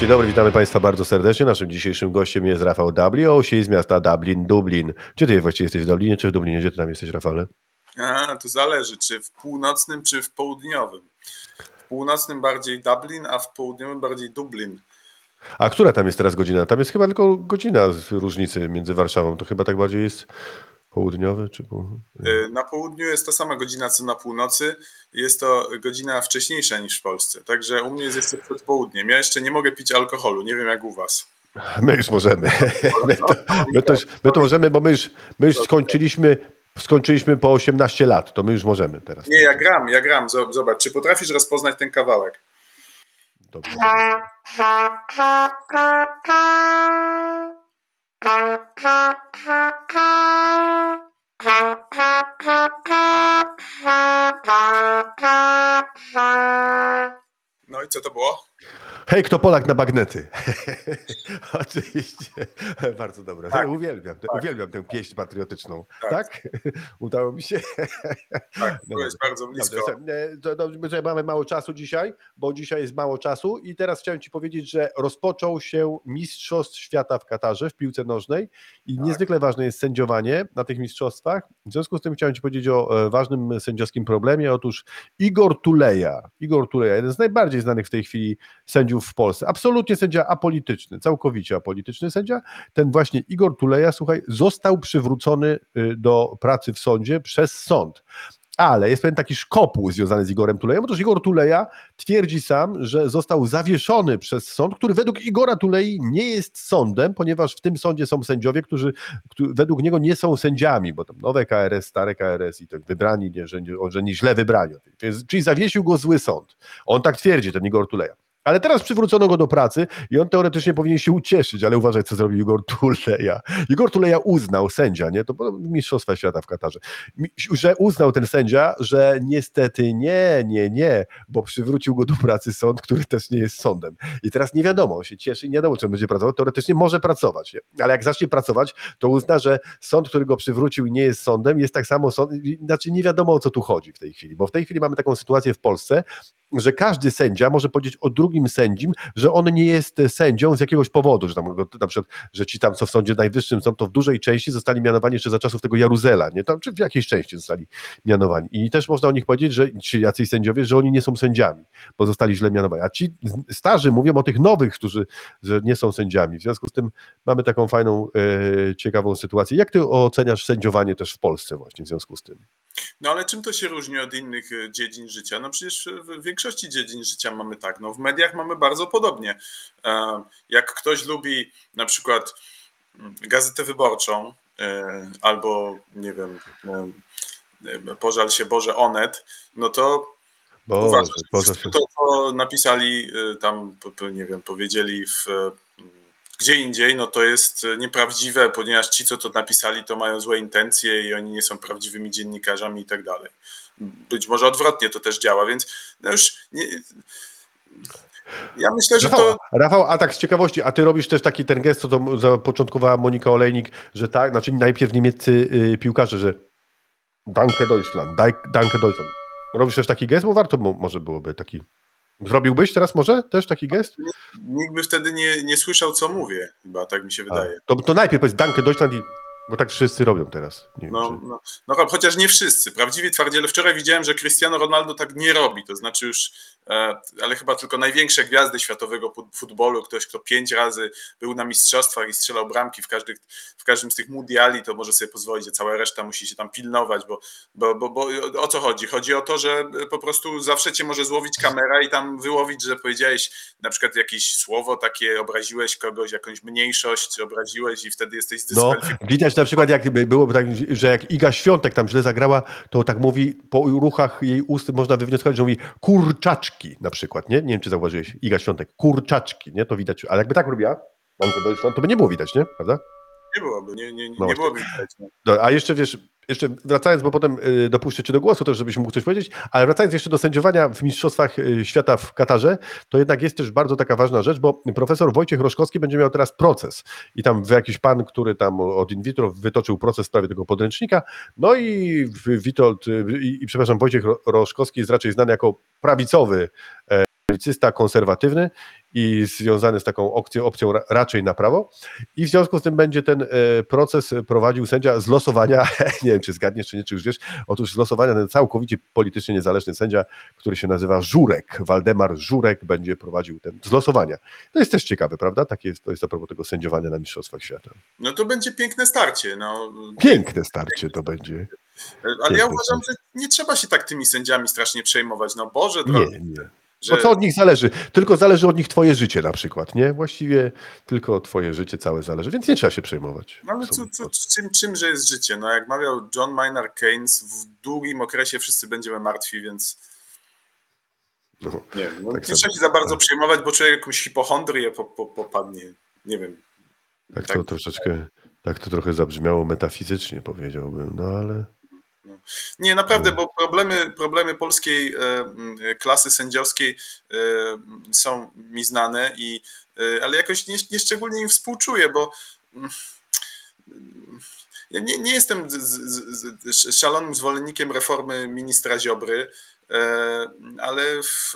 Dzień dobry, witamy Państwa bardzo serdecznie. Naszym dzisiejszym gościem jest Rafał Dabli, z miasta Dublin, Dublin. Gdzie Ty właściwie jesteś w Dublinie, czy w Dublinie? Gdzie Ty tam jesteś, Rafale? A, to zależy, czy w północnym, czy w południowym. W północnym bardziej Dublin, a w południowym bardziej Dublin. A która tam jest teraz godzina? Tam jest chyba tylko godzina z różnicy między Warszawą. To chyba tak bardziej jest południowy? Czy po... Y, na południu jest ta sama godzina co na północy. Jest to godzina wcześniejsza niż w Polsce. Także u mnie jest jeszcze przed południem. Ja jeszcze nie mogę pić alkoholu. Nie wiem jak u Was. My już możemy. My to, my to, my to możemy, bo my już, my już skończyliśmy skończyliśmy po 18 lat, to my już możemy teraz. Nie, ja gram, ja gram. Zobacz, czy potrafisz rozpoznać ten kawałek? Dobrze. No i co to było? Hej, kto Polak na bagnety? Oczywiście. Bardzo dobre. Tak. Uwielbiam, tak. uwielbiam tę pieśń patriotyczną. Tak? tak? Udało mi się? Tak, byłeś no, bardzo blisko. Dobrze, to, mamy mało czasu dzisiaj, bo dzisiaj jest mało czasu i teraz chciałem Ci powiedzieć, że rozpoczął się Mistrzostw Świata w Katarze w piłce nożnej i tak. niezwykle ważne jest sędziowanie na tych mistrzostwach. W związku z tym chciałem Ci powiedzieć o e, ważnym sędziowskim problemie. Otóż Igor Tuleja, Igor Tuleja, jeden z najbardziej znanych w tej chwili sędziów sędziów w Polsce. Absolutnie sędzia apolityczny, całkowicie apolityczny sędzia. Ten właśnie Igor Tuleja, słuchaj, został przywrócony y, do pracy w sądzie przez sąd. Ale jest pewien taki szkopuł związany z Igorem Tulejem. Otóż Igor Tuleja twierdzi sam, że został zawieszony przez sąd, który według Igora Tulei nie jest sądem, ponieważ w tym sądzie są sędziowie, którzy, którzy według niego nie są sędziami, bo tam nowe KRS, stare KRS i tak wybrani, nie, że, że nie źle wybrani. Czyli zawiesił go zły sąd. On tak twierdzi, ten Igor Tuleja. Ale teraz przywrócono go do pracy i on teoretycznie powinien się ucieszyć, ale uważaj, co zrobił Igor Tuleja. Igor Tuleja uznał, sędzia, nie? To Mistrzostwa Świata w Katarze, że uznał ten sędzia, że niestety nie, nie, nie, bo przywrócił go do pracy sąd, który też nie jest sądem. I teraz nie wiadomo, on się cieszy nie wiadomo, czy będzie pracował. Teoretycznie może pracować, nie? ale jak zacznie pracować, to uzna, że sąd, który go przywrócił nie jest sądem, jest tak samo sąd, znaczy nie wiadomo, o co tu chodzi w tej chwili, bo w tej chwili mamy taką sytuację w Polsce, że każdy sędzia może powiedzieć o drugim sędzim, że on nie jest sędzią z jakiegoś powodu, że tam na przykład, że ci tam, co w Sądzie Najwyższym są, to w dużej części zostali mianowani jeszcze za czasów tego Jaruzela, nie? Tam, czy w jakiejś części zostali mianowani. I też można o nich powiedzieć, że ci jacyś sędziowie, że oni nie są sędziami, bo zostali źle mianowani. A ci starzy mówią o tych nowych, którzy że nie są sędziami. W związku z tym mamy taką fajną, e, ciekawą sytuację. Jak ty oceniasz sędziowanie też w Polsce właśnie w związku z tym? No ale czym to się różni od innych e, dziedzin życia? No przecież w większości dziedzin życia mamy tak. No w mediach mamy bardzo podobnie. E, jak ktoś lubi na przykład mm, gazetę wyborczą e, albo nie wiem, pożal się Boże Onet, no to Boże, uważam, Boże. to, to napisali tam, nie wiem, powiedzieli w gdzie indziej, no to jest e, nieprawdziwe, ponieważ ci, co to napisali, to mają złe intencje i oni nie są prawdziwymi dziennikarzami i tak dalej. Być może odwrotnie to też działa, więc no już nie, ja myślę, że Rafał, to. Rafał, a tak z ciekawości, a ty robisz też taki ten gest, co to zapoczątkowała Monika Olejnik, że tak, znaczy najpierw niemieccy y, piłkarze, że Danke Deutschland, Danke Deutschland. Robisz też taki gest, bo warto może byłoby taki Zrobiłbyś teraz może też taki gest? Nikt by wtedy nie, nie słyszał, co mówię, chyba tak mi się wydaje. To, to najpierw powiedz Danke Deutschland i bo tak wszyscy robią teraz. Nie no, wiem, no, no, chociaż nie wszyscy. Prawdziwi twardziele. Wczoraj widziałem, że Cristiano Ronaldo tak nie robi. To znaczy już, e, ale chyba tylko największe gwiazdy światowego futbolu, ktoś, kto pięć razy był na mistrzostwach i strzelał bramki w, w każdym z tych mundiali, to może sobie pozwolić, że cała reszta musi się tam pilnować, bo, bo, bo, bo o co chodzi? Chodzi o to, że po prostu zawsze cię może złowić kamera i tam wyłowić, że powiedziałeś na przykład jakieś słowo takie, obraziłeś kogoś, jakąś mniejszość, obraziłeś i wtedy jesteś zdyskwalifikowany. No, widać na przykład jak było tak, że jak Iga Świątek tam źle zagrała, to tak mówi, po ruchach jej ust można wywnioskować, że mówi kurczaczki na przykład, nie? Nie wiem, czy zauważyłeś, Iga Świątek, kurczaczki, nie? To widać, ale jakby tak robiła, to by nie było widać, nie? Prawda? Nie byłoby, nie, nie, nie, no nie byłoby widać. No. A jeszcze wiesz, jeszcze wracając, bo potem y, dopuszczę Cię do głosu też, żebyś mógł coś powiedzieć, ale wracając jeszcze do sędziowania w Mistrzostwach y, Świata w Katarze, to jednak jest też bardzo taka ważna rzecz, bo profesor Wojciech Roszkowski będzie miał teraz proces. I tam jakiś pan, który tam od in vitro wytoczył proces w sprawie tego podręcznika, no i Witold, y, i, i przepraszam, Wojciech Roszkowski jest raczej znany jako prawicowy katolicysta, konserwatywny i związany z taką opcją, opcją ra- raczej na prawo. I w związku z tym będzie ten e, proces prowadził sędzia z losowania, nie wiem czy zgadniesz, czy nie, czy już wiesz, otóż z losowania ten całkowicie politycznie niezależny sędzia, który się nazywa Żurek, Waldemar Żurek będzie prowadził ten z losowania. To jest też ciekawe, prawda? Takie jest, to jest a propos tego sędziowania na Mistrzostwach Świata. No to będzie piękne starcie. No. Piękne starcie to będzie. Ale ja uważam, że nie trzeba się tak tymi sędziami strasznie przejmować. No Boże, Nie, drogi, nie. Że No co od nich zależy? Tylko zależy od nich twoje życie na przykład, nie? Właściwie tylko twoje życie całe zależy, więc nie trzeba się przejmować. No ale co, co, czym, czymże jest życie? No jak mawiał John Maynard Keynes, w długim okresie wszyscy będziemy martwi, więc No, nie, no, Tak nie trzeba się za bardzo przejmować, bo człowiek jakąś hipochondrię po, po, popadnie. Nie wiem. tak Tak. to troszeczkę, tak to trochę zabrzmiało metafizycznie powiedziałbym, no ale Nie, naprawdę, No. bo problemy, problemy polskiej e, m, klasy sędziowskiej e, są mi znane, i, e, ale jakoś nie, nie szczególnie im współczuję, bo mm, ja nie, nie jestem z, z, z, z szalonym zwolennikiem reformy ministra Ziobry, e, ale w,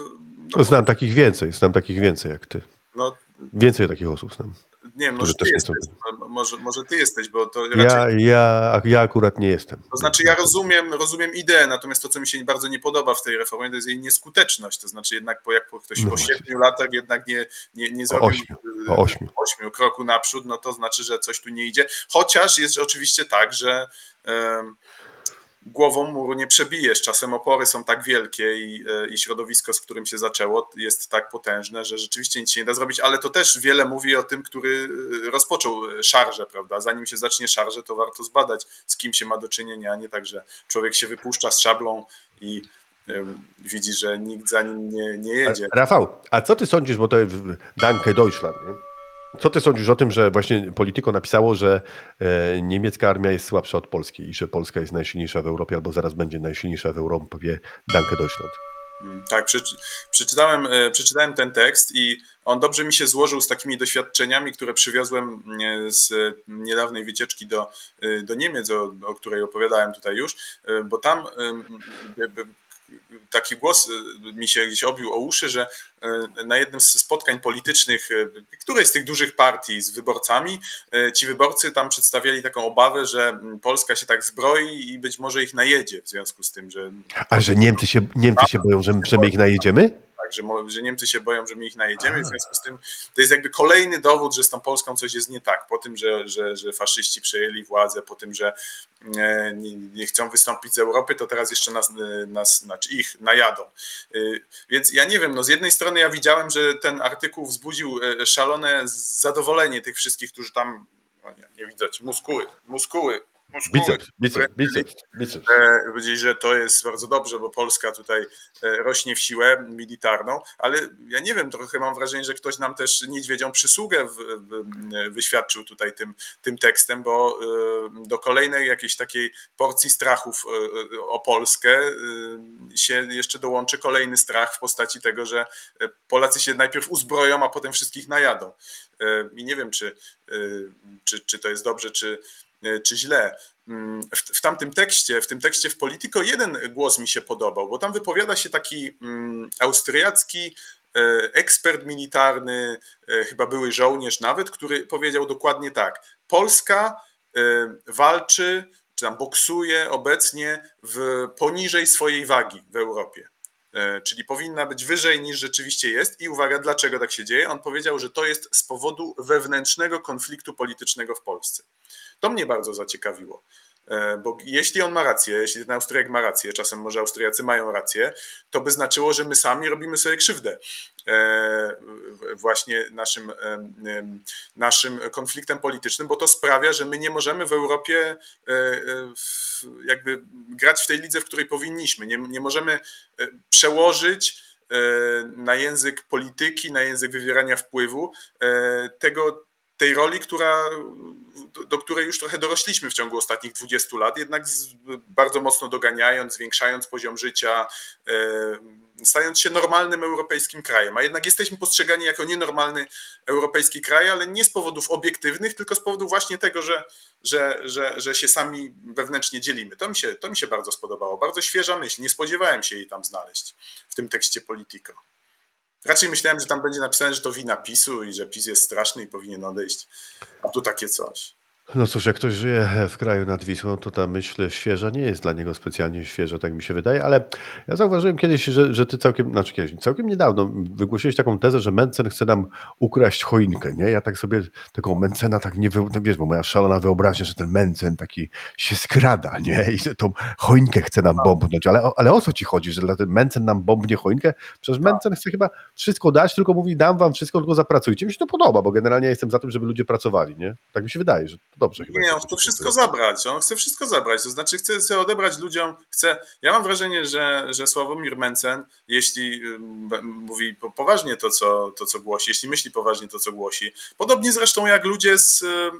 no, znam takich więcej, znam takich więcej jak ty. no, Więcej takich osób znam. Nie wiem, może ty nie są- jesteś, może, może ty jesteś, bo to raczej Ja, ja, ja akurat nie jestem. To znaczy, ja rozumiem, rozumiem ideę, natomiast to, co mi się bardzo nie podoba w tej reformie, to jest jej nieskuteczność. To znaczy, jednak po, jak po ktoś No po siedmiu latach jednak nie, nie, nie zrobił ośmiu, y, o ośmiu. ośmiu kroku naprzód, no to znaczy, że coś tu nie idzie. Chociaż jest oczywiście tak, że głową muru nie przebijesz. Czasem opory są tak wielkie i, e, i środowisko, z którym się zaczęło, jest tak potężne, że rzeczywiście nic się nie da zrobić, ale to też wiele mówi o tym, który e, rozpoczął e, szarżę, prawda? Zanim się zacznie szarżę, to warto zbadać, z kim się ma do czynienia, a nie tak, że człowiek się wypuszcza z szablą i widzi, że nikt za nim nie, nie jedzie. Rafał, a co ty sądzisz, bo to jest Danke Deutschland, nie? Co ty sądzisz o tym, że właśnie Politico napisało, że e, niemiecka armia jest słabsza od polskiej i że Polska jest najsilniejsza w Europie albo zaraz będzie najsilniejsza w Europie Danke Deutschland? Mm, Tak, przeczy- przeczytałem, e, przeczytałem ten tekst i on dobrze mi się złożył z takimi doświadczeniami, które przywiozłem e, z niedawnej wycieczki do, e, do Niemiec, o, o której opowiadałem tutaj już, e, bo tam e, e, taki głos e, mi się gdzieś obił o uszy, że e, na jednym z spotkań politycznych e, którejś z tych dużych partii z wyborcami, ci wyborcy tam przedstawiali taką obawę, że mm, Polska się tak zbroi i być może ich najedzie w związku z tym, że A że Niemcy się, Niemcy się boją, że, że my ich najedziemy? Tak, że, że Niemcy się boją, że my ich najedziemy, w związku z tym to jest jakby kolejny dowód, że z tą Polską coś jest nie tak. Po tym, że, że, że faszyści przejęli władzę, po tym, że e, nie, nie chcą wystąpić z Europy, to teraz jeszcze nas, e, nas znaczy ich najadą. E, Więc ja nie wiem, no z jednej strony ja widziałem, że ten artykuł wzbudził szalone zadowolenie tych wszystkich, którzy tam, no nie, nie widać, muskuły, muskuły, muskuły. Biceps, biceps, biceps, biceps. Powiedzieli, że to jest bardzo dobrze, bo Polska tutaj e, rośnie w siłę militarną, ale ja nie wiem, trochę mam wrażenie, że ktoś nam też niedźwiedzią przysługę w, w, wyświadczył tutaj tym, tym tekstem, bo e, do kolejnej jakiejś takiej porcji strachów e, o Polskę się jeszcze dołączy kolejny strach w postaci tego, że Polacy się najpierw uzbroją, a potem wszystkich najadą. I nie wiem, czy, czy, czy to jest dobrze, czy, czy źle. Mm, W, w tamtym tekście, w tym tekście w Politico jeden głos mi się podobał, bo tam wypowiada się taki mm, austriacki e, ekspert militarny, e, chyba były żołnierz nawet, który powiedział dokładnie tak. Polska e, walczy, czy tam boksuje obecnie w poniżej swojej wagi w Europie. E, Czyli powinna być wyżej niż rzeczywiście jest. I uwaga, dlaczego tak się dzieje? On powiedział, że to jest z powodu wewnętrznego konfliktu politycznego w Polsce. To mnie bardzo zaciekawiło. E, Bo jeśli on ma rację, jeśli ten Austriak ma rację, czasem może Austriacy mają rację, to by znaczyło, że my sami robimy sobie krzywdę e, właśnie naszym, em, naszym konfliktem politycznym, bo to sprawia, że my nie możemy w Europie e, e, jakby grać w tej lidze, w której powinniśmy. Nie, nie możemy e, przełożyć e, na język polityki, na język wywierania wpływu e, tego, tej roli, która, do, której już trochę dorośliśmy w ciągu ostatnich 20 lat, jednak z, bardzo mocno doganiając, zwiększając poziom życia, e, stając się normalnym europejskim krajem. A jednak jesteśmy postrzegani jako nienormalny europejski kraj, ale nie z powodów obiektywnych, tylko z powodu właśnie tego, że, że, że, że się sami wewnętrznie dzielimy. To mi, się, to mi się bardzo spodobało. Bardzo świeża myśl. Nie spodziewałem się jej tam znaleźć w tym tekście Politico. Raczej myślałem, że tam będzie napisane, że to wina PiSu i że PiS jest straszny i powinien odejść. A tu takie coś. No cóż, jak ktoś żyje w kraju nad Wisłą, to ta myśl świeża nie jest dla niego specjalnie świeża, tak mi się wydaje, ale ja zauważyłem kiedyś, że, że ty całkiem, znaczy kiedyś, całkiem niedawno wygłosiłeś taką tezę, że Mencen chce nam ukraść choinkę, nie? Ja tak sobie taką Mencena tak nie, wy, no wiesz, bo moja szalona wyobraźnia, że ten Mencen taki się skrada, nie? I że tą choinkę chce nam bombnąć, ale, ale o co ci chodzi, że ten Mencen nam bombnie choinkę? Przecież Mencen chce chyba wszystko dać, tylko mówi, dam wam wszystko, tylko zapracujcie. Mi się to podoba, bo generalnie ja jestem za tym, żeby ludzie pracowali, nie? Tak mi się wydaje, że dobrze chyba. Nie, on chce wszystko zabrać. On chce wszystko zabrać. To znaczy, chce, chce odebrać ludziom. Chce. Ja mam wrażenie, że, że Sławomir Mencen, jeśli mówi po- poważnie to co, to, co głosi, jeśli myśli poważnie to, co głosi, podobnie zresztą jak ludzie z. e,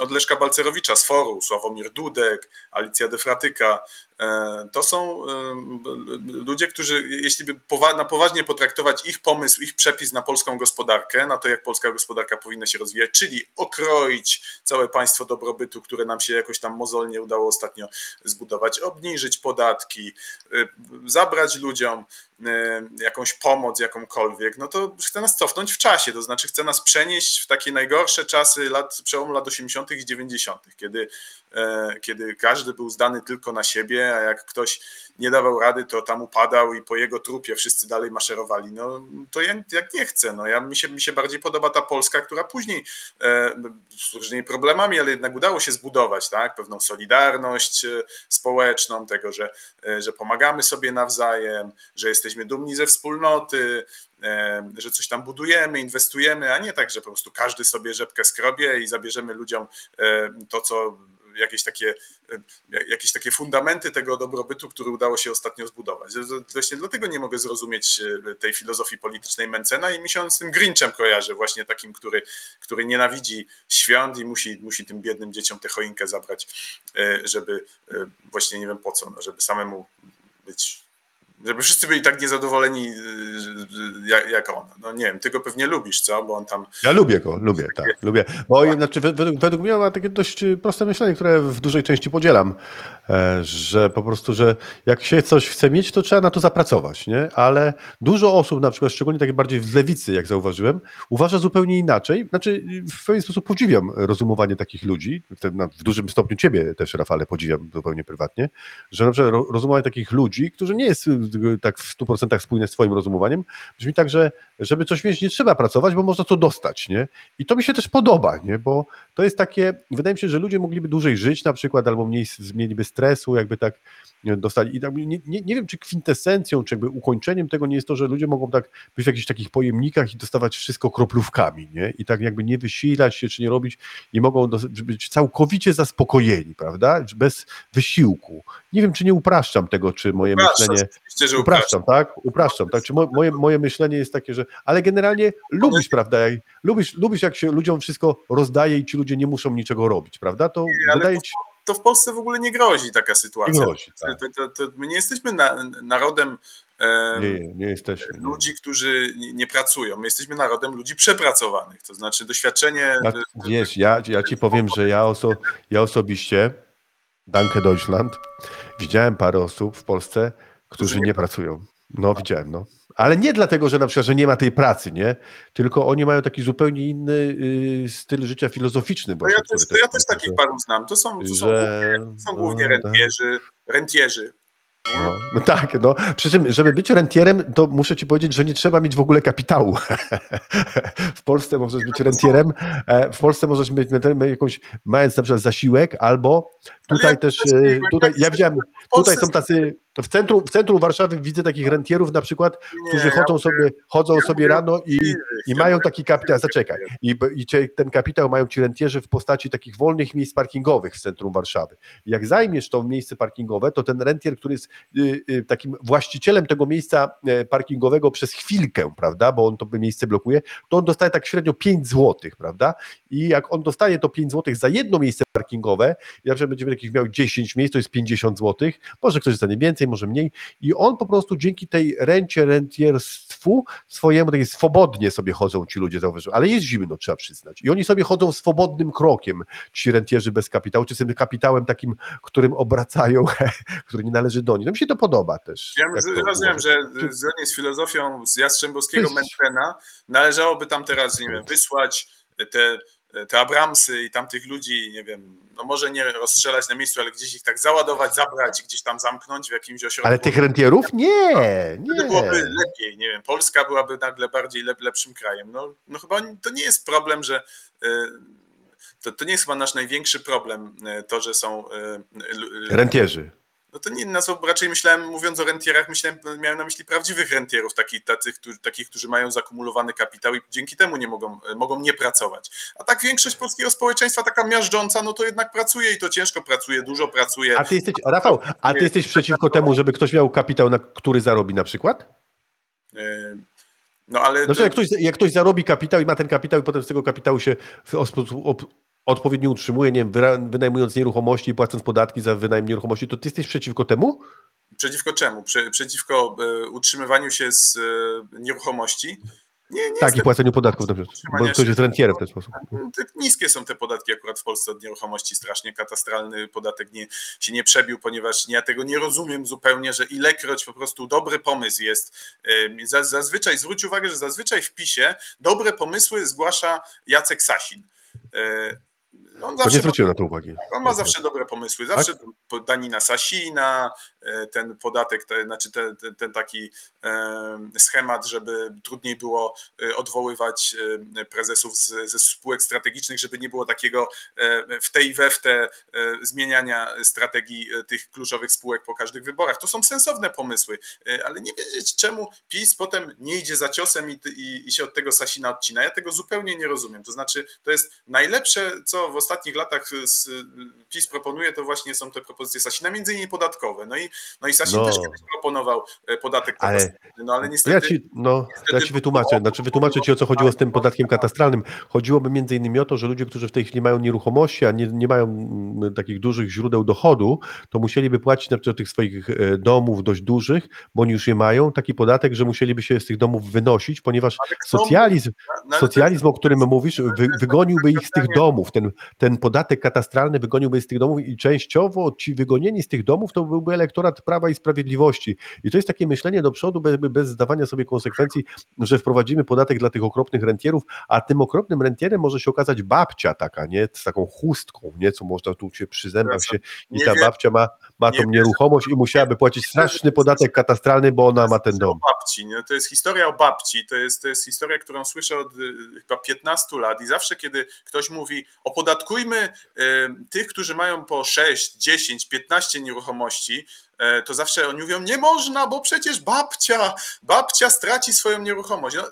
od Leszka Balcerowicza z foru, Sławomir Dudek, Alicja Defratyka. E, To są ym, ludzie, którzy, jeśli by na poważnie potraktować ich pomysł, ich przepis na polską gospodarkę, na to, jak polska gospodarka powinna się rozwijać, czyli okroić całe państwo dobrobytu, które nam się jakoś tam mozolnie udało ostatnio zbudować, obniżyć podatki, y, zabrać ludziom jakąś pomoc, jakąkolwiek, no to chce nas cofnąć w czasie, to znaczy chce nas przenieść w takie najgorsze czasy lat, przełomu lat 80. i 90., kiedy, e, kiedy każdy był zdany tylko na siebie, a jak ktoś nie dawał rady, to tam upadał i po jego trupie wszyscy dalej maszerowali. No to ja jak nie chcę. No ja, mi, się, mi się bardziej podoba ta Polska, która później e, z różnymi problemami, ale jednak udało się zbudować, tak? Pewną solidarność e, społeczną, tego, że, e, że pomagamy sobie nawzajem, że jesteśmy dumni ze wspólnoty, e, że coś tam budujemy, inwestujemy, a nie tak, że po prostu każdy sobie rzepkę skrobie i zabierzemy ludziom to, co jakieś takie, e, jakieś takie fundamenty tego dobrobytu, który udało się ostatnio zbudować. Właśnie dlatego nie mogę zrozumieć e, tej filozofii politycznej Mencena i mi się on z tym Grinchem kojarzy, właśnie takim, który, który nienawidzi świąt i musi, musi tym biednym dzieciom tę choinkę zabrać, e, żeby właśnie nie wiem po co, no, żeby samemu być żeby wszyscy byli tak niezadowoleni y, y, jak, jak on. No nie wiem, ty go pewnie lubisz, co? Bo on tam. Ja lubię go, lubię, tak, lubię. Bo znaczy, według, według mnie ma takie dość proste myślenie, które w dużej części podzielam, e, że po prostu, że jak się coś chce mieć, to trzeba na to zapracować, nie? Ale dużo osób, na przykład szczególnie takie bardziej z lewicy, jak zauważyłem, uważa zupełnie inaczej. Znaczy, w pewien sposób podziwiam rozumowanie takich ludzi, w dużym stopniu ciebie też, Rafale, podziwiam zupełnie prywatnie, że na przykład rozumowanie takich ludzi, którzy nie jest tak w 100% spójne z twoim rozumowaniem, brzmi tak, że żeby coś mieć, nie trzeba pracować, bo można to dostać, nie? I to mi się też podoba, nie? Bo to jest takie, wydaje mi się, że ludzie mogliby dłużej żyć na przykład, albo mniej mieliby stresu, jakby tak dostali. I tak, nie, nie, nie wiem, czy kwintesencją, czy jakby ukończeniem tego nie jest to, że ludzie mogą tak być w jakichś takich pojemnikach i dostawać wszystko kroplówkami, nie? I tak jakby nie wysilać się, czy nie robić, i mogą być całkowicie zaspokojeni, prawda? Bez wysiłku. Nie wiem, czy nie upraszczam tego, czy moje Upraszczasz, myślenie... że Upraszczam, tak? Upraszczam, tak? Czy mo, moje, moje myślenie jest takie, że... Ale generalnie lubisz, prawda? Jak, lubisz, lubisz, jak się ludziom wszystko rozdaje i ci ludzie nie muszą niczego robić, prawda? To Nie, wydaje ci To w Polsce w ogóle nie grozi taka sytuacja. nie grozi, tak. to, to, to my nie jesteśmy na, narodem Nie, nie, jesteśmy. ludzi, którzy nie, nie pracują. My jesteśmy narodem ludzi przepracowanych. To znaczy doświadczenie. Ja, wiesz, ja, ja ci powiem, że ja, oso, ja osobiście, Danke Deutschland, widziałem parę osób w Polsce, którzy nie pracują. No, widziałem, no. Ale nie dlatego, że na przykład, że nie ma tej pracy, nie? Tylko oni mają taki zupełnie inny y, styl życia filozoficzny. To Właśnie, ja który też, to ja też takich paru znam. To są, to są że- głównie, są głównie no, tak. rentierzy, rentierzy. No, no tak, no. Przy czym, żeby być rentierem, to muszę ci powiedzieć, że nie trzeba mieć w ogóle kapitału. w Polsce możesz być rentierem, e, w Polsce możesz mieć jakąś, mając na przykład zasiłek, albo tutaj też, e, tutaj, ja widziałem, tutaj są tacy, w centrum, w centrum Warszawy widzę takich rentierów na przykład, którzy chodzą sobie, chodzą sobie rano i, i mają taki kapitał, zaczekaj, i, i ten kapitał mają ci rentierzy w postaci takich wolnych miejsc parkingowych w centrum Warszawy. Jak zajmiesz to miejsce parkingowe, to ten rentier, który jest y, y, takim właścicielem tego miejsca e, parkingowego przez chwilkę, prawda, bo on to miejsce blokuje, to on dostaje tak średnio 5 zł, prawda? I jak on dostaje to 5 zł za jedno miejsce parkingowe, ja że będzie jakiś miał 10 miejsc, to jest 50 zł, może ktoś dostanie więcej, może mniej i on po prostu dzięki tej rencie, rentierstwu swojemu, takie swobodnie sobie chodzą ci ludzie, zauważyłem, ale jest zimno, trzeba przyznać. I oni sobie chodzą swobodnym krokiem, ci rentierzy bez kapitału, czy z tym kapitałem takim, którym obracają, który nie należy do nich. No mi się to podoba też. Ja rozumiem, że zgodnie z filozofią z Jastrzębowskiego Mentrena należałoby tam teraz, nie wiem, wysłać te, te Abramsy i tamtych ludzi, nie wiem, no może nie rozstrzelać na miejscu, ale gdzieś ich tak załadować, zabrać, gdzieś tam zamknąć w jakimś ośrodku. Ale tych rentierów? Nie, Wtedy nie. byłoby lepiej, nie wiem, Polska byłaby nagle bardziej lep, lepszym krajem. No, no chyba to nie jest problem, że y, to, to nie jest chyba nasz największy problem, y, to, że są y, Rentierzy. No to nie, na co raczej myślałem, mówiąc o rentierach, myślałem, miałem na myśli prawdziwych rentierów, takich, takich, którzy, takich, którzy mają zakumulowany kapitał i dzięki temu nie mogą, mogą nie pracować. A tak większość polskiego społeczeństwa, taka miażdżąca, no to jednak pracuje i to ciężko pracuje, dużo pracuje. A ty jesteś, Rafał, a ty jesteś przeciwko temu, żeby ktoś miał kapitał, na który zarobi na przykład? E, No ale Znaczy, jak ktoś, jak ktoś zarobi kapitał i ma ten kapitał i potem z tego kapitału się w sposób odpowiednio utrzymuje, nie wiem, wynajmując nieruchomości i płacąc podatki za wynajem nieruchomości, to ty jesteś przeciwko temu? przeciwko czemu? Prze, przeciwko e, utrzymywaniu się z e, nieruchomości? Nie, nie Tak, i płaceniu podatków, na przykład, bo ktoś jest rentierem w ten sposób. Tak niskie są te podatki akurat w Polsce od nieruchomości, strasznie katastralny podatek nie, się nie przebił, ponieważ ja tego nie rozumiem zupełnie, że ilekroć po prostu dobry pomysł jest. Zazwyczaj, zwróć uwagę, że zazwyczaj w PiSie dobre pomysły zgłasza Jacek Sasin. On To nie zawsze zwróciłem na to uwagi. on ma zawsze dobre pomysły. Zawsze po- danina Sasina, e, ten podatek, te, znaczy ten, ten, ten taki e, schemat, żeby trudniej było e, odwoływać prezesów z, ze spółek strategicznych, żeby nie było takiego w tej i we w te zmieniania strategii tych kluczowych spółek po każdych wyborach. To są sensowne pomysły, ale nie wiedzieć czemu PiS potem nie idzie za ciosem i, i, i się od tego Sasina odcina. Ja tego zupełnie nie rozumiem. To znaczy, to jest najlepsze, co w ostatnich latach z, PiS proponuje, to właśnie są te propozycje Sasina, między innymi podatkowe. No i, no i Sasin No. też kiedyś proponował e, podatek Ale- katastralny, no ale niestety... ja ci, no, to ja ci wytłumaczę, znaczy wytłumaczę ci o co chodziło z tym podatkiem katastralnym. Chodziłoby między innymi o to, że ludzie, którzy w tej chwili mają nieruchomości, a nie, nie mają mm, takich dużych źródeł dochodu, to musieliby płacić na przykład tych swoich e, domów dość dużych, bo oni już je mają, taki podatek, że musieliby się z tych domów wynosić, ponieważ socjalizm, no, socjalizm, o którym mówisz, wy, wygoniłby ich z tych domów. Ten, ten podatek katastralny wygoniłby z tych domów i częściowo ci wygonieni z tych domów to byłby elektorat Prawa i Sprawiedliwości. I to jest takie myślenie do przodu bez, bez zdawania sobie konsekwencji, że wprowadzimy podatek dla tych okropnych rentierów, a tym okropnym rentierem może się okazać babcia taka, nie? Z taką chustką, nie? Co można tu się przy zębach się i ta babcia ma, ma tą nieruchomość i musiałaby płacić straszny podatek katastralny, bo ona ma ten dom. Babci, nie? to jest historia o babci, to jest, to jest historia, którą słyszę od y, chyba 15 lat i zawsze, kiedy ktoś mówi, opodatkujmy tych, którzy mają po 6, 10, 15 nieruchomości, to zawsze oni mówią, nie można, bo przecież babcia, babcia straci swoją nieruchomość. No,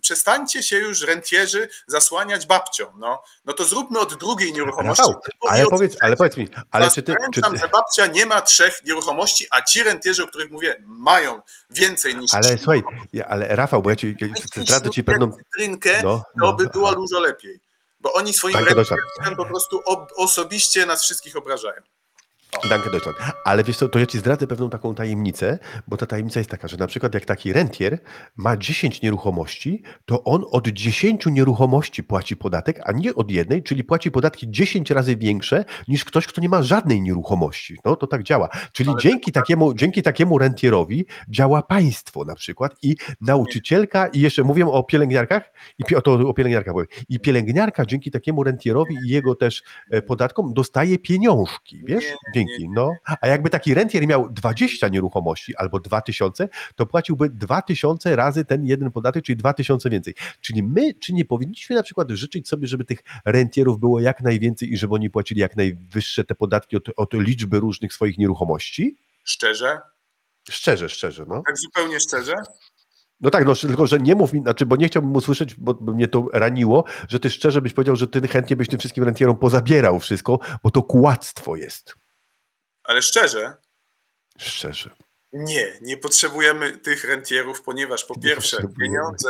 przestańcie się już rentierzy zasłaniać babcią, no, no to zróbmy od drugiej nieruchomości. Rafał, ale powiedz, ale powiedz mi, ale czy ty, czy Pamiętam, ty, że babcia nie ma trzech nieruchomości, a ci rentierzy, o których mówię, mają więcej niż ale trzy słuchaj, ale Rafał, bo ja ci ja zdradzę ci pewną, cytrynkę, no, to by no, było dużo lepiej. Bo oni swoim Deutschland. po prostu ob, osobiście nas wszystkich obrażają. Danke Deutschland. Ale wiesz co, to ja ci zdradzę pewną taką tajemnicę, bo ta tajemnica jest taka, że na przykład jak taki rentier ma 10 nieruchomości, to on od 10 nieruchomości płaci podatek, a nie od jednej, czyli płaci podatki 10 razy większe niż ktoś, kto nie ma żadnej nieruchomości. No to tak działa. Czyli Ale dzięki takiemu, dzięki takiemu rentierowi działa państwo na przykład i nauczycielka i jeszcze mówię o pielęgniarkach i o to o pielęgniarkach powiem. I pielęgniarka dzięki takiemu rentierowi i jego też e, podatkom dostaje pieniążki, wiesz? Dzięki, no. A jakby taki rentier miał 20 nieruchomości albo 2000, to płaciłby 2000 razy ten jeden podatek, czyli 2000 więcej. Czyli my, czy nie powinniśmy na przykład życzyć sobie, żeby tych rentierów było jak najwięcej i żeby oni płacili jak najwyższe te podatki od, od liczby różnych swoich nieruchomości? Szczerze? Szczerze, szczerze, no. Tak zupełnie szczerze? No tak, no tylko, że nie mów mi, znaczy, bo nie chciałbym usłyszeć, bo, mnie to raniło, że ty szczerze byś powiedział, że ty chętnie byś tym wszystkim rentierom pozabierał wszystko, bo to kłamstwo jest. Ale szczerze? Szczerze. Nie, nie potrzebujemy tych rentierów, ponieważ po pierwsze pieniądze,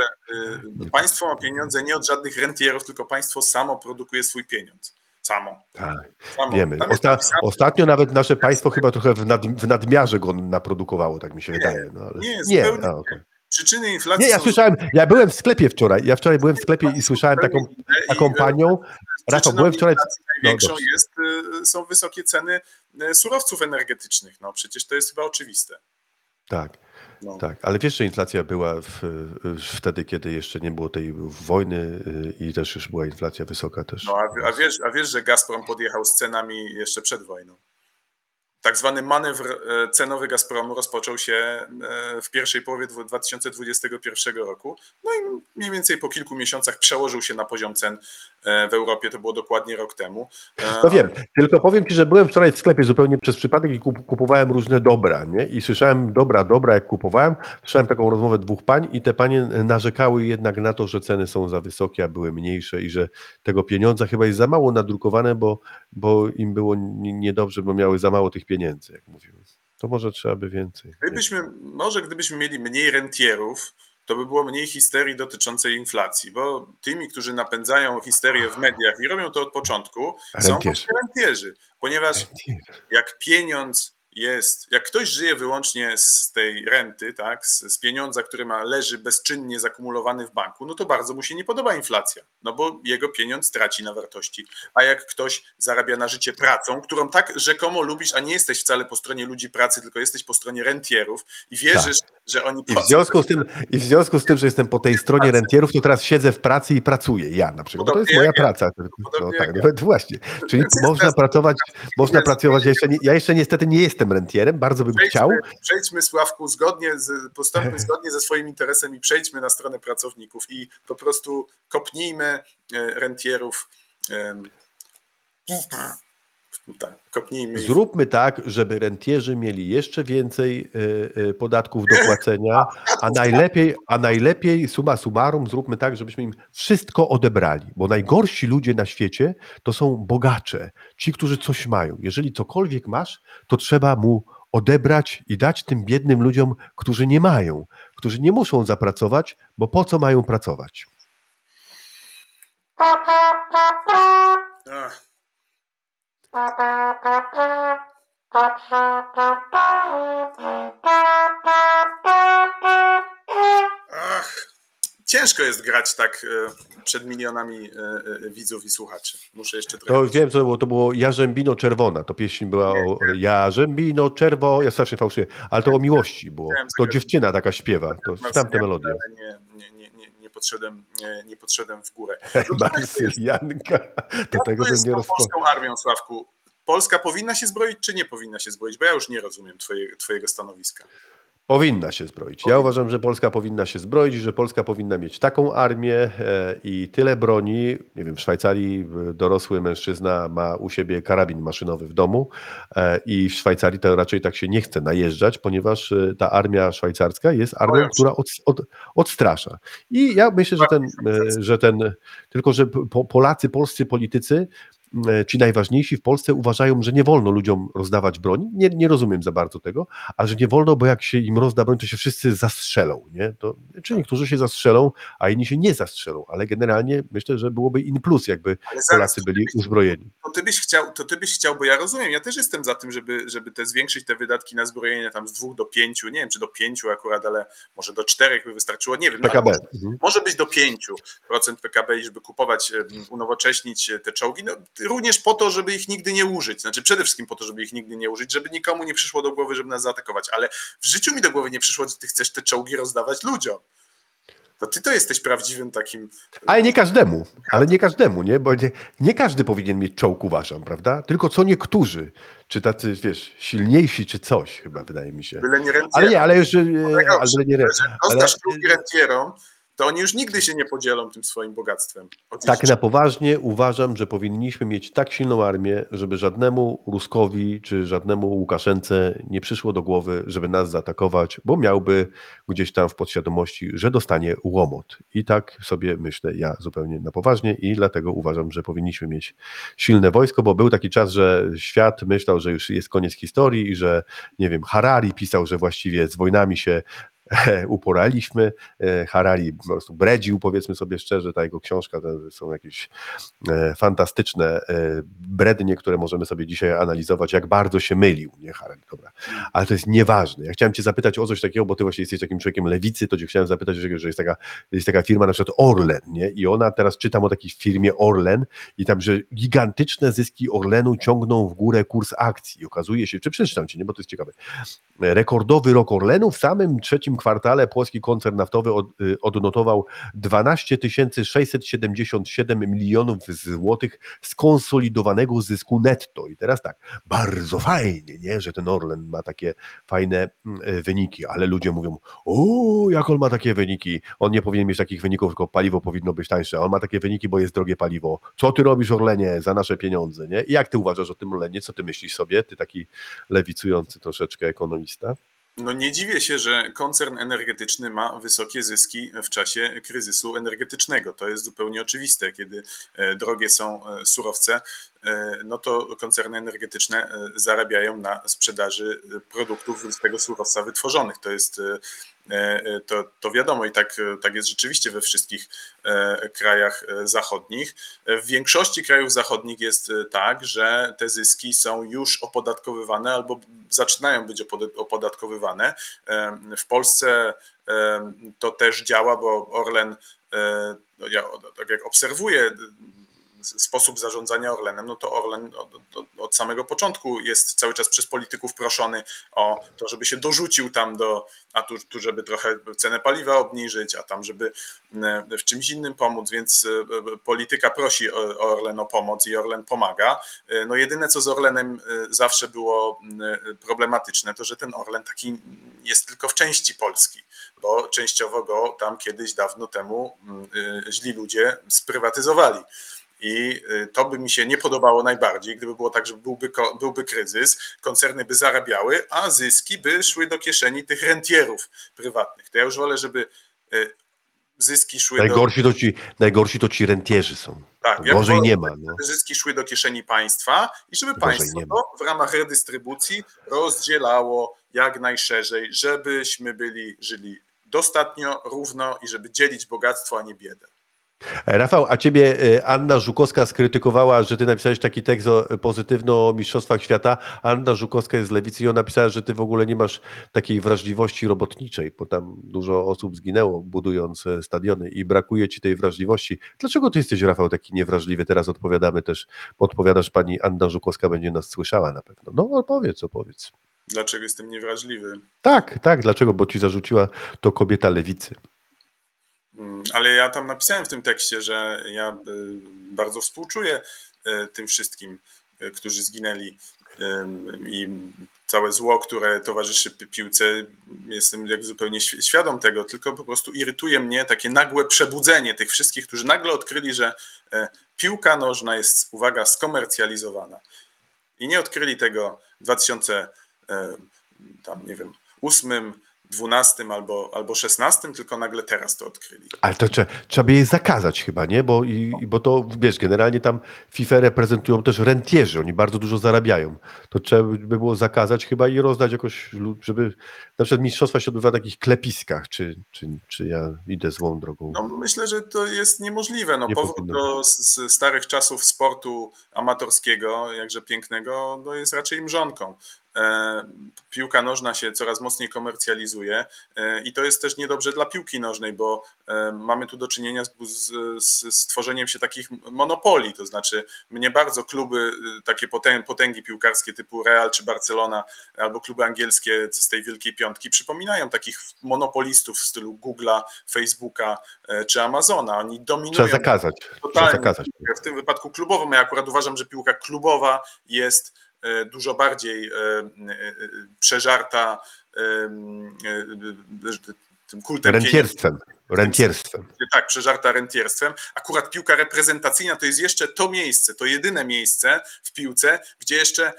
y, państwo ma pieniądze nie od żadnych rentierów, tylko państwo samo produkuje swój pieniądz. Samo. Tak, samo. wiemy. Osta ostatnio nawet nasze państwo chyba trochę w, nad w nadmiarze go naprodukowało, tak mi się Nie, wydaje. No, ale... nie, nie, a, okej. Przyczyny inflacji nie, ja słyszałem, ja byłem w sklepie wczoraj, ja wczoraj byłem w sklepie i słyszałem taką, taką panią, Rafał, Przyczyną byłem wczoraj... inflacji największą dobrze. jest, y, są wysokie ceny y, surowców energetycznych. No przecież to jest chyba oczywiste. Tak, No. tak, ale wiesz, że inflacja była w, wtedy, kiedy jeszcze nie było tej wojny y, i też już była inflacja wysoka też. No, a, a, wiesz, a wiesz, że Gazprom podjechał z cenami jeszcze przed wojną. Tak zwany manewr cenowy Gazpromu rozpoczął się w pierwszej połowie dwu- 2021 roku. No i mniej więcej po kilku miesiącach przełożył się na poziom cen w Europie. To było dokładnie rok temu. E, No wiem, tylko powiem Ci, że byłem wczoraj w sklepie zupełnie przez przypadek i kup, kupowałem różne dobra, nie? I słyszałem dobra, dobra, jak kupowałem, słyszałem taką rozmowę dwóch pań i te panie narzekały jednak na to, że ceny są za wysokie, a były mniejsze i że tego pieniądza chyba jest za mało nadrukowane, bo, bo im było niedobrze, bo miały za mało tych pieniędzy, jak mówiłem. To może trzeba by więcej. Gdybyśmy, może gdybyśmy mieli mniej rentierów, to by było mniej histerii dotyczącej inflacji, bo tymi, którzy napędzają histerię w mediach i robią to od początku, są Rentierzy. ponieważ jak pieniądz jest, jak ktoś żyje wyłącznie z tej renty, tak, z, z pieniądza, który ma, leży bezczynnie zakumulowany w banku, no to bardzo mu się nie podoba inflacja, no bo jego pieniądz traci na wartości. A jak ktoś zarabia na życie pracą, którą tak rzekomo lubisz, a nie jesteś wcale po stronie ludzi pracy, tylko jesteś po stronie rentierów i wierzysz, że oni I w, związku z tym, I w związku z tym, że jestem po tej stronie rentierów, to teraz siedzę w pracy i pracuję. Ja na przykład. Bo to jest Podobnie moja praca. No Podobnie tak, ja. nawet właśnie. Czyli można pracować, można pracować. Ja jeszcze, nie, ja jeszcze niestety nie jestem rentierem, bardzo bym chciał. Przejdźmy, przejdźmy Sławku, zgodnie z, postąpmy zgodnie ze swoim interesem i przejdźmy na stronę pracowników i po prostu kopnijmy e, rentierów. Tak, kopnijmy. Zróbmy tak, żeby rentierzy mieli jeszcze więcej y, y, podatków do płacenia, a najlepiej, a najlepiej suma summarum zróbmy tak, żebyśmy im wszystko odebrali, bo najgorsi ludzie na świecie to są bogacze, ci, którzy coś mają. Jeżeli cokolwiek masz, to trzeba mu odebrać i dać tym biednym ludziom, którzy nie mają, którzy nie muszą zapracować, bo po co mają pracować? Ach, ach. Ciężko jest grać tak e, przed milionami e, e, widzów i słuchaczy. Muszę jeszcze trochę. To wiem, co to było, to było Jarzębino Czerwona, to pieśń była o Jarzębino Czerwo, ja strasznie fałszyję, ale to o miłości było. Chciałem To dziewczyna taka śpiewa, to tamte melodie. Ale nie, nie, nie, nie, nie, podszedłem, nie, podszedłem w górę. No to Marsyljanka, do tego jest nie polską armią, Sławku. Polska powinna się zbroić, czy nie powinna się zbroić? Bo ja już nie rozumiem twoje, twojego stanowiska. Powinna się zbroić. Ja uważam, że Polska powinna się zbroić, że Polska powinna mieć taką armię e, i tyle broni. Nie wiem, w Szwajcarii e, dorosły mężczyzna ma u siebie karabin maszynowy w domu e, i w Szwajcarii to raczej tak się nie chce najeżdżać, ponieważ ta armia szwajcarska jest armią, która od, od, odstrasza. I ja myślę, że ten, że ten tylko że po, Polacy, polscy politycy ci najważniejsi w Polsce uważają, że nie wolno ludziom rozdawać broni. Nie, nie rozumiem za bardzo tego, ale że nie wolno, bo jak się im rozda broń, to się wszyscy zastrzelą. Nie? To, czy niektórzy się zastrzelą, a inni się nie zastrzelą, ale generalnie myślę, że byłoby in plus, jakby zaraz, Polacy byli byś- uzbrojeni. to ty byś chciał, to ty byś chciał, bo ja rozumiem, ja też jestem za tym, żeby, żeby te zwiększyć te wydatki na zbrojenie tam z dwóch do pięciu, nie wiem, czy do pięciu akurat, ale może do czterech by wystarczyło, nie wiem. no, PKB. może, Mhm. może być do 5% PKB, i żeby kupować, unowocześnić e, te czołgi, no, również po to, żeby ich nigdy nie użyć. Znaczy przede wszystkim po to, żeby ich nigdy nie użyć, żeby nikomu nie przyszło do głowy, żeby nas zaatakować. Ale w życiu mi do głowy nie przyszło, że ty chcesz te czołgi rozdawać ludziom. To ty to jesteś prawdziwym takim. Ale nie każdemu, ale nie każdemu, nie? Bo nie, nie każdy powinien mieć czołg, uważam, prawda? Tylko co niektórzy, czy tacy, wiesz, silniejsi, czy coś, chyba wydaje mi się. Byle nie ręce. Ale nie, ale już, e, ale nie, że ale, rozdasz czołgi rentierom, to oni już nigdy się nie podzielą tym swoim bogactwem. Tak na poważnie uważam, że powinniśmy mieć tak silną armię, żeby żadnemu Ruskowi czy żadnemu Łukaszence nie przyszło do głowy, żeby nas zaatakować, bo miałby gdzieś tam w podświadomości, że dostanie łomot. I tak sobie myślę ja zupełnie na poważnie i dlatego uważam, że powinniśmy mieć silne wojsko, bo był taki czas, że świat myślał, że już jest koniec historii i że, nie wiem, Harari pisał, że właściwie z wojnami się uporaliśmy. E, Harari po prostu bredził, powiedzmy sobie szczerze, ta jego książka to są jakieś e, fantastyczne e, brednie, które możemy sobie dzisiaj analizować, jak bardzo się mylił, nie Harari, dobra. Ale to jest nieważne. Ja chciałem cię zapytać o coś takiego, bo ty właśnie jesteś takim człowiekiem lewicy, to cię chciałem zapytać, że że jest taka, jest taka firma na przykład Orlen, nie? I ona teraz czytam o takiej firmie Orlen i tam, że gigantyczne zyski Orlenu ciągną w górę kurs akcji. I okazuje się, czy przeczytam ci, nie, bo to jest ciekawe. Rekordowy rok Orlenu w samym trzecim kwartale polski koncern naftowy od, y, odnotował 12 677 milionów złotych skonsolidowanego zysku netto. I teraz tak, bardzo fajnie, nie, że ten Orlen ma takie fajne mm, y, wyniki, ale ludzie mówią, o, jak on ma takie wyniki, on nie powinien mieć takich wyników, tylko paliwo powinno być tańsze, on ma takie wyniki, bo jest drogie paliwo. Co ty robisz Orlenie za nasze pieniądze, nie? I jak ty uważasz o tym Orlenie, co ty myślisz sobie, ty taki lewicujący troszeczkę ekonomista? No nie dziwię się, że koncern energetyczny ma wysokie zyski w czasie kryzysu energetycznego. To jest zupełnie oczywiste. Kiedy e, drogie są e, surowce, e, no to koncerny energetyczne zarabiają na sprzedaży produktów z tego surowca wytworzonych. To jest to, to wiadomo i tak, tak jest rzeczywiście we wszystkich krajach zachodnich. W większości krajów zachodnich jest tak, że te zyski są już opodatkowywane albo zaczynają być opodatkowywane. W Polsce to też działa, bo Orlen, no ja tak jak obserwuję sposób zarządzania Orlenem, no to Orlen od, od, samego początku jest cały czas przez polityków proszony o to, żeby się dorzucił tam do, a tu, tu żeby trochę cenę paliwa obniżyć, a tam żeby w czymś innym pomóc, więc e, polityka prosi Orlen o pomoc i Orlen pomaga. E, no jedyne co z Orlenem e, zawsze było problematyczne, to że ten Orlen taki jest tylko w części Polski, bo częściowo go tam kiedyś dawno temu źli ludzie sprywatyzowali. I y, to by mi się nie podobało najbardziej, gdyby było tak, że byłby, byłby kryzys, koncerny by zarabiały, a zyski by szły do kieszeni tych rentierów prywatnych. To ja już wolę, żeby y, zyski szły najgorsi do... To ci, najgorsi to ci rentierzy są. Tak, ja Gorzej nie ma. No. Zyski szły do kieszeni państwa i żeby Gorzej państwo to w ramach redystrybucji rozdzielało jak najszerzej, żebyśmy byli, żyli dostatnio, równo i żeby dzielić bogactwo, a nie biedę. Rafał, a ciebie y, Anna Żukowska skrytykowała, że ty napisałeś taki tekst o, pozytywny o Mistrzostwach Świata. Anna Żukowska jest z lewicy i ona napisała, że ty w ogóle nie masz takiej wrażliwości robotniczej, bo tam dużo osób zginęło budując e, stadiony i brakuje ci tej wrażliwości. Dlaczego ty jesteś, Rafał, taki niewrażliwy? Teraz odpowiadamy też, odpowiadasz pani Anna Żukowska będzie nas słyszała na pewno. No opowiedz, opowiedz. Dlaczego jestem niewrażliwy? Tak, tak, dlaczego? Bo ci zarzuciła to kobieta lewicy. Mm, ale ja tam napisałem w tym tekście, że ja y, bardzo współczuję y, tym wszystkim, y, którzy zginęli i całe zło, które towarzyszy piłce, jestem jak zupełnie świadom tego, tylko po prostu irytuje mnie takie nagłe przebudzenie tych wszystkich, którzy nagle odkryli, że e, piłka nożna jest, uwaga, skomercjalizowana. I nie odkryli tego w 2000, e, tam nie wiem, 12 albo, albo 16, tylko nagle teraz to odkryli. Ale to trzeba, trzeba by je zakazać chyba, nie? Bo, i, bo to, wiesz, generalnie tam FIFA reprezentują też rentierzy, oni bardzo dużo zarabiają. To trzeba by było zakazać chyba i rozdać jakoś, żeby na przykład mistrzostwa się odbywa w takich klepiskach, czy, czy, czy ja idę złą drogą? No myślę, że to jest niemożliwe. No, nie powrót do z starych czasów sportu amatorskiego, jakże pięknego, no jest raczej mrzonką. E, piłka nożna się coraz mocniej komercjalizuje e, i to jest też niedobrze dla piłki nożnej, bo e, mamy tu do czynienia z, z, z tworzeniem się takich monopolii, to znaczy mnie bardzo kluby, takie potęgi piłkarskie typu Real czy Barcelona, albo kluby angielskie z tej Wielkiej Piątki przypominają takich monopolistów w stylu Google'a, Facebooka czy Amazona. Oni dominują. Trzeba zakazać. Trzeba zakazać. W tym wypadku klubowym, ja akurat uważam, że piłka klubowa jest dużo bardziej e, e, przeżarta tym kultem rentierstwem. Rentierstwem. Tak, przeżarta rentierstwem. Akurat piłka reprezentacyjna to jest jeszcze to miejsce, to jedyne miejsce w piłce, gdzie jeszcze,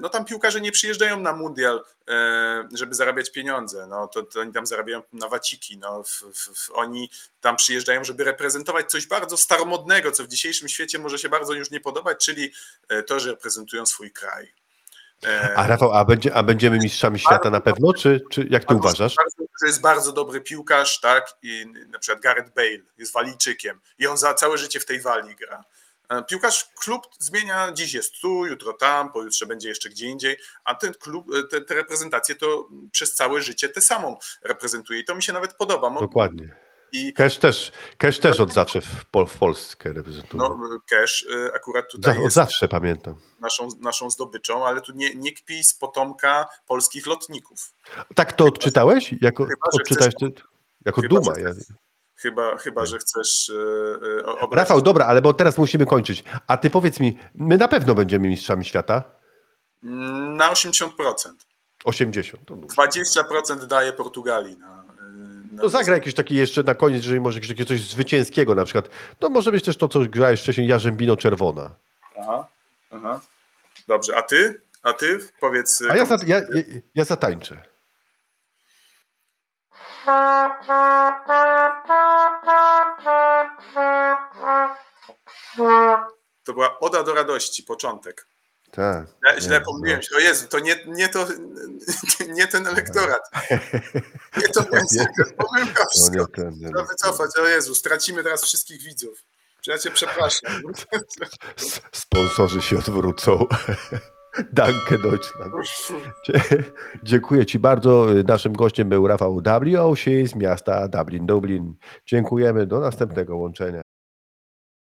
no tam piłkarze nie przyjeżdżają na mundial, żeby zarabiać pieniądze. No to, to oni tam zarabiają na waciki. No, w, w, oni tam przyjeżdżają, żeby reprezentować coś bardzo staromodnego, co w dzisiejszym świecie może się bardzo już nie podobać, czyli to, że reprezentują swój kraj. E, A Rafał, a, będzie, a będziemy mistrzami świata na pewno, czy, czy jak ty uważasz? Że jest bardzo dobry piłkarz, tak? I na przykład Gareth Bale jest Walijczykiem i on za całe życie w tej Walii gra. E, Piłkarz, klub zmienia, dziś jest tu, jutro tam, pojutrze będzie jeszcze gdzie indziej, a ten klub, e, te, te reprezentacje to przez całe życie tę samą reprezentuje i to mi się nawet podoba. Dokładnie. I Cash też, Cash też od zawsze w, Pol w Polskę reprezentuje. no, Cash e, akurat Za, tutaj od jest zawsze pamiętam. naszą, naszą zdobyczą, ale tu nie, nie kpi z potomka polskich lotników. Tak to odczytałeś? Jako, chyba, odczytałeś chcesz- ty, jako chyba, duma. że Chyba, chyba że chcesz obrazić. Rafał, dobra, ale bo teraz musimy kończyć. A ty powiedz mi, my na pewno będziemy mistrzami świata? Na 80%. 80. To, dużo. 20% daje Portugalii na. Na to zagra jakieś takie jeszcze na koniec, jeżeli może jakieś takie coś zwycięskiego na przykład. To może być też to, co grałeś wcześniej, Jarzębino Czerwona. Aha, aha. Dobrze, a ty? A ty? Powiedz. A ja, za, ja, ja, ja zatańczę. To była Oda do radości, początek. Tak. Źle Nie, pomyliłem się. O Jezu, to nie, nie, to, nie ten elektorat. Nie to mięso, pomyłka No wszystko. Trzeba wycofać. O Jezu, stracimy teraz wszystkich widzów. Ja cię przepraszam. Sponsorzy się odwrócą. Danke Deutschland. Dziękuję Ci bardzo. Naszym gościem był Rafał W. z miasta Dublin, Dublin. Dziękujemy. Do następnego łączenia.